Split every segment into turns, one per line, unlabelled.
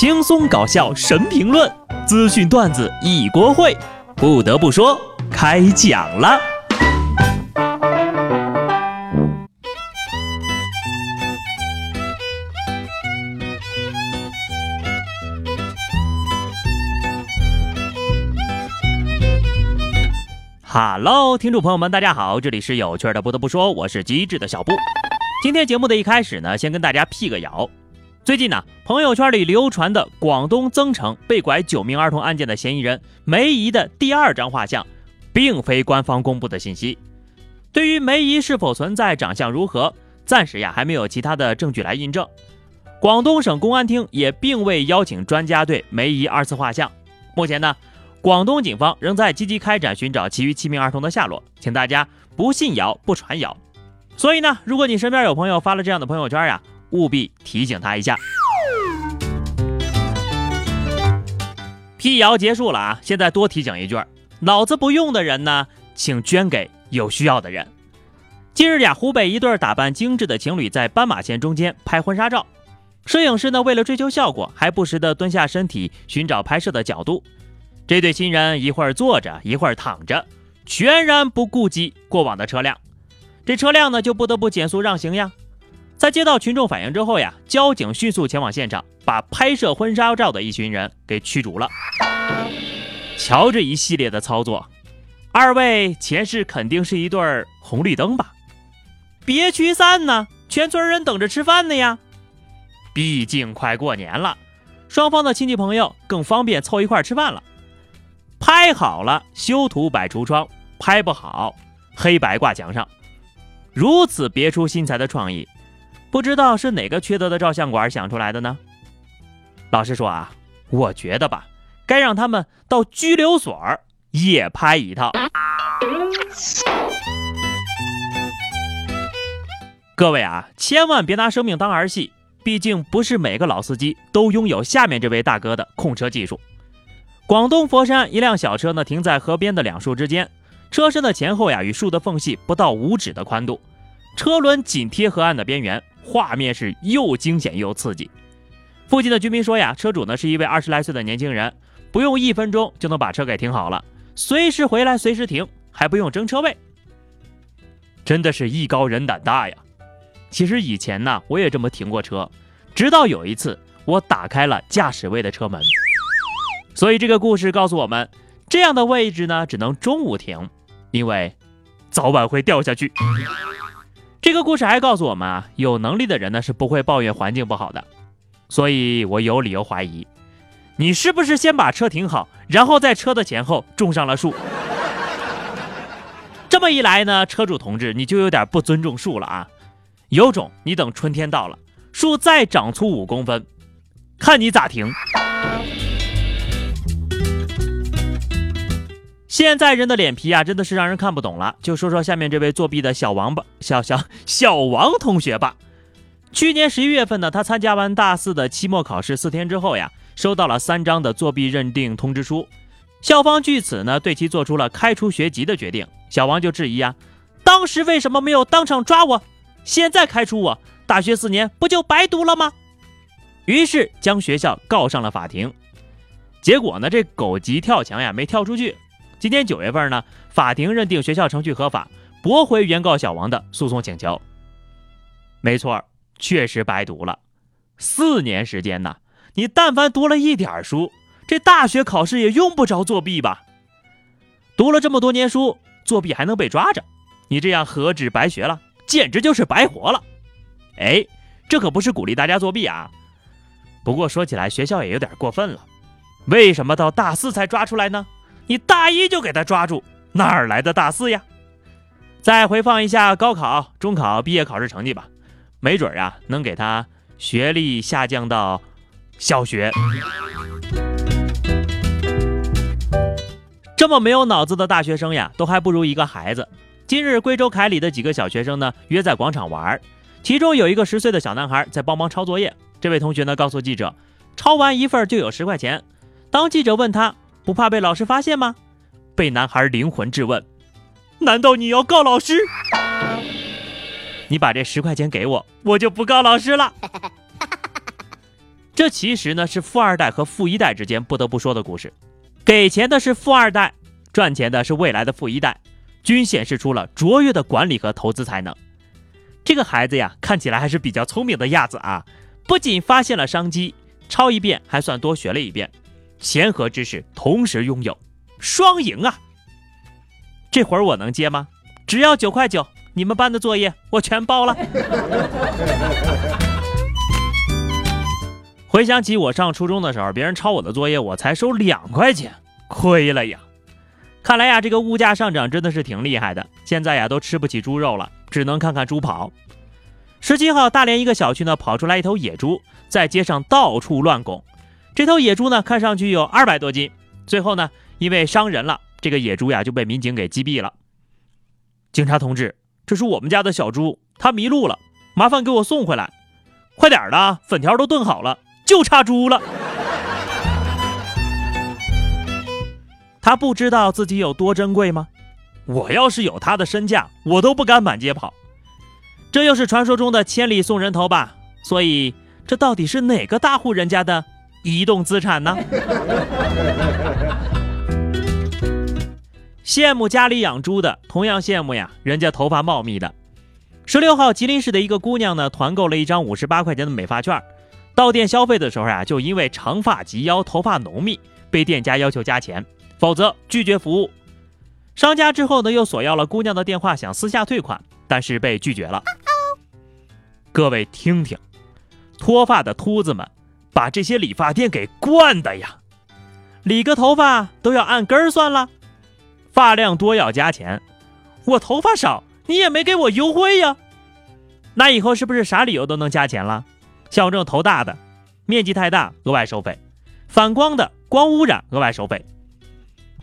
轻松搞笑神评论，资讯段子一锅烩。不得不说，开讲了。Hello，听众朋友们，大家好，这里是有趣的。不得不说，我是机智的小布。今天节目的一开始呢，先跟大家辟个谣。最近呢，朋友圈里流传的广东增城被拐九名儿童案件的嫌疑人梅姨的第二张画像，并非官方公布的信息。对于梅姨是否存在、长相如何，暂时呀还没有其他的证据来印证。广东省公安厅也并未邀请专家对梅姨二次画像。目前呢，广东警方仍在积极开展寻找其余七名儿童的下落，请大家不信谣、不传谣。所以呢，如果你身边有朋友发了这样的朋友圈呀，务必提醒他一下。辟谣结束了啊！现在多提醒一句：脑子不用的人呢，请捐给有需要的人。近日呀，湖北一对打扮精致的情侣在斑马线中间拍婚纱照，摄影师呢为了追求效果，还不时的蹲下身体寻找拍摄的角度。这对新人一会儿坐着，一会儿躺着，全然不顾及过往的车辆。这车辆呢就不得不减速让行呀。在接到群众反映之后呀，交警迅速前往现场，把拍摄婚纱照的一群人给驱逐了。瞧这一系列的操作，二位前世肯定是一对红绿灯吧？别驱散呢，全村人等着吃饭呢呀！毕竟快过年了，双方的亲戚朋友更方便凑一块吃饭了。拍好了，修图摆橱窗；拍不好，黑白挂墙上。如此别出心裁的创意。不知道是哪个缺德的照相馆想出来的呢？老实说啊，我觉得吧，该让他们到拘留所也拍一套。各位啊，千万别拿生命当儿戏，毕竟不是每个老司机都拥有下面这位大哥的控车技术。广东佛山一辆小车呢，停在河边的两树之间，车身的前后呀，与树的缝隙不到五指的宽度，车轮紧贴河岸的边缘。画面是又惊险又刺激。附近的居民说呀，车主呢是一位二十来岁的年轻人，不用一分钟就能把车给停好了，随时回来随时停，还不用争车位，真的是艺高人胆大呀。其实以前呢，我也这么停过车，直到有一次我打开了驾驶位的车门。所以这个故事告诉我们，这样的位置呢只能中午停，因为早晚会掉下去。这个故事还告诉我们啊，有能力的人呢是不会抱怨环境不好的，所以我有理由怀疑，你是不是先把车停好，然后在车的前后种上了树？这么一来呢，车主同志你就有点不尊重树了啊！有种你等春天到了，树再长出五公分，看你咋停！现在人的脸皮啊，真的是让人看不懂了。就说说下面这位作弊的小王吧，小小小王同学吧。去年十一月份呢，他参加完大四的期末考试四天之后呀，收到了三张的作弊认定通知书。校方据此呢，对其做出了开除学籍的决定。小王就质疑啊，当时为什么没有当场抓我？现在开除我，大学四年不就白读了吗？于是将学校告上了法庭。结果呢，这狗急跳墙呀，没跳出去。今年九月份呢，法庭认定学校程序合法，驳回原告小王的诉讼请求。没错，确实白读了四年时间呐！你但凡读了一点书，这大学考试也用不着作弊吧？读了这么多年书，作弊还能被抓着？你这样何止白学了，简直就是白活了！哎，这可不是鼓励大家作弊啊！不过说起来，学校也有点过分了，为什么到大四才抓出来呢？你大一就给他抓住，哪儿来的大四呀？再回放一下高考、中考毕业考试成绩吧，没准儿啊能给他学历下降到小学。这么没有脑子的大学生呀，都还不如一个孩子。今日贵州凯里的几个小学生呢，约在广场玩，其中有一个十岁的小男孩在帮忙抄作业。这位同学呢告诉记者，抄完一份就有十块钱。当记者问他。不怕被老师发现吗？被男孩灵魂质问：“难道你要告老师？你把这十块钱给我，我就不告老师了。”这其实呢是富二代和富一代之间不得不说的故事。给钱的是富二代，赚钱的是未来的富一代，均显示出了卓越的管理和投资才能。这个孩子呀，看起来还是比较聪明的样子啊！不仅发现了商机，抄一遍还算多学了一遍，钱和知识同时拥有，双赢啊！这会儿我能接吗？只要九块九，你们班的作业我全包了。回想起我上初中的时候，别人抄我的作业，我才收两块钱，亏了呀！看来呀，这个物价上涨真的是挺厉害的，现在呀都吃不起猪肉了。只能看看猪跑。十七号，大连一个小区呢，跑出来一头野猪，在街上到处乱拱。这头野猪呢，看上去有二百多斤。最后呢，因为伤人了，这个野猪呀就被民警给击毙了。警察同志，这是我们家的小猪，它迷路了，麻烦给我送回来，快点的，粉条都炖好了，就差猪了。他不知道自己有多珍贵吗？我要是有他的身价，我都不敢满街跑。这又是传说中的千里送人头吧？所以，这到底是哪个大户人家的移动资产呢？羡慕家里养猪的，同样羡慕呀，人家头发茂密的。十六号，吉林市的一个姑娘呢，团购了一张五十八块钱的美发券，到店消费的时候呀，就因为长发及腰、头发浓密，被店家要求加钱，否则拒绝服务。商家之后呢，又索要了姑娘的电话，想私下退款，但是被拒绝了。各位听听，脱发的秃子们把这些理发店给惯的呀！理个头发都要按根儿算了，发量多要加钱，我头发少，你也没给我优惠呀。那以后是不是啥理由都能加钱了？像我这种头大的，面积太大额外收费，反光的光污染额外收费。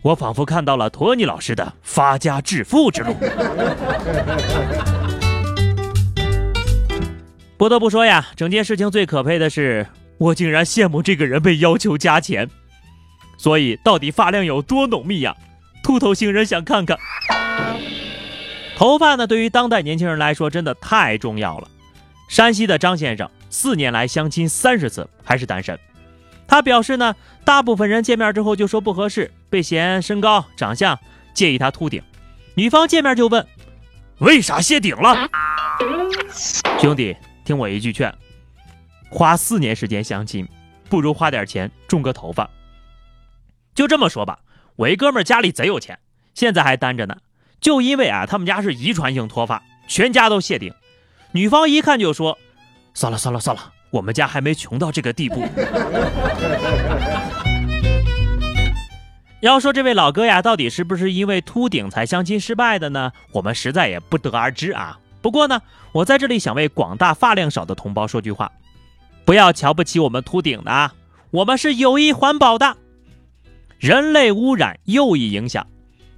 我仿佛看到了托尼老师的发家致富之路。不得不说呀，整件事情最可悲的是，我竟然羡慕这个人被要求加钱。所以，到底发量有多浓密呀？秃头星人想看看。头发呢，对于当代年轻人来说，真的太重要了。山西的张先生四年来相亲三十次，还是单身。他表示呢，大部分人见面之后就说不合适，被嫌身高、长相，介意他秃顶。女方见面就问，为啥谢顶了？兄弟，听我一句劝，花四年时间相亲，不如花点钱种个头发。就这么说吧，我一哥们家里贼有钱，现在还单着呢，就因为啊，他们家是遗传性脱发，全家都谢顶。女方一看就说，算了算了算了。我们家还没穷到这个地步。要说这位老哥呀，到底是不是因为秃顶才相亲失败的呢？我们实在也不得而知啊。不过呢，我在这里想为广大发量少的同胞说句话：不要瞧不起我们秃顶的啊，我们是有益环保的。人类污染又一影响。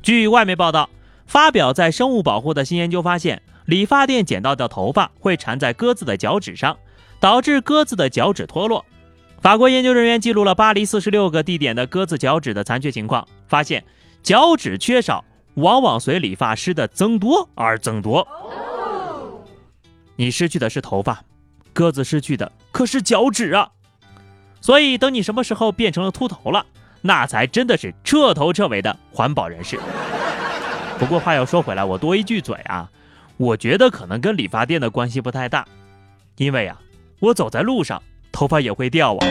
据外媒报道，发表在《生物保护》的新研究发现，理发店剪到的头发会缠在鸽子的脚趾上。导致鸽子的脚趾脱落。法国研究人员记录了巴黎四十六个地点的鸽子脚趾的残缺情况，发现脚趾缺少往往随理发师的增多而增多。你失去的是头发，鸽子失去的可是脚趾啊！所以等你什么时候变成了秃头了，那才真的是彻头彻尾的环保人士。不过话又说回来，我多一句嘴啊，我觉得可能跟理发店的关系不太大，因为啊。我走在路上，头发也会掉啊。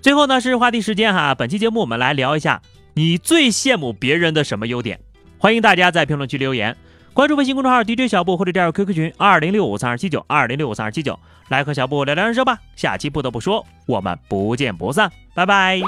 最后呢是话题时间哈，本期节目我们来聊一下你最羡慕别人的什么优点？欢迎大家在评论区留言，关注微信公众号 DJ 小布或者加入 QQ 群二零六五三二七九二零六五三二七九，来和小布聊聊人生吧。下期不得不说，我们不见不散，拜拜。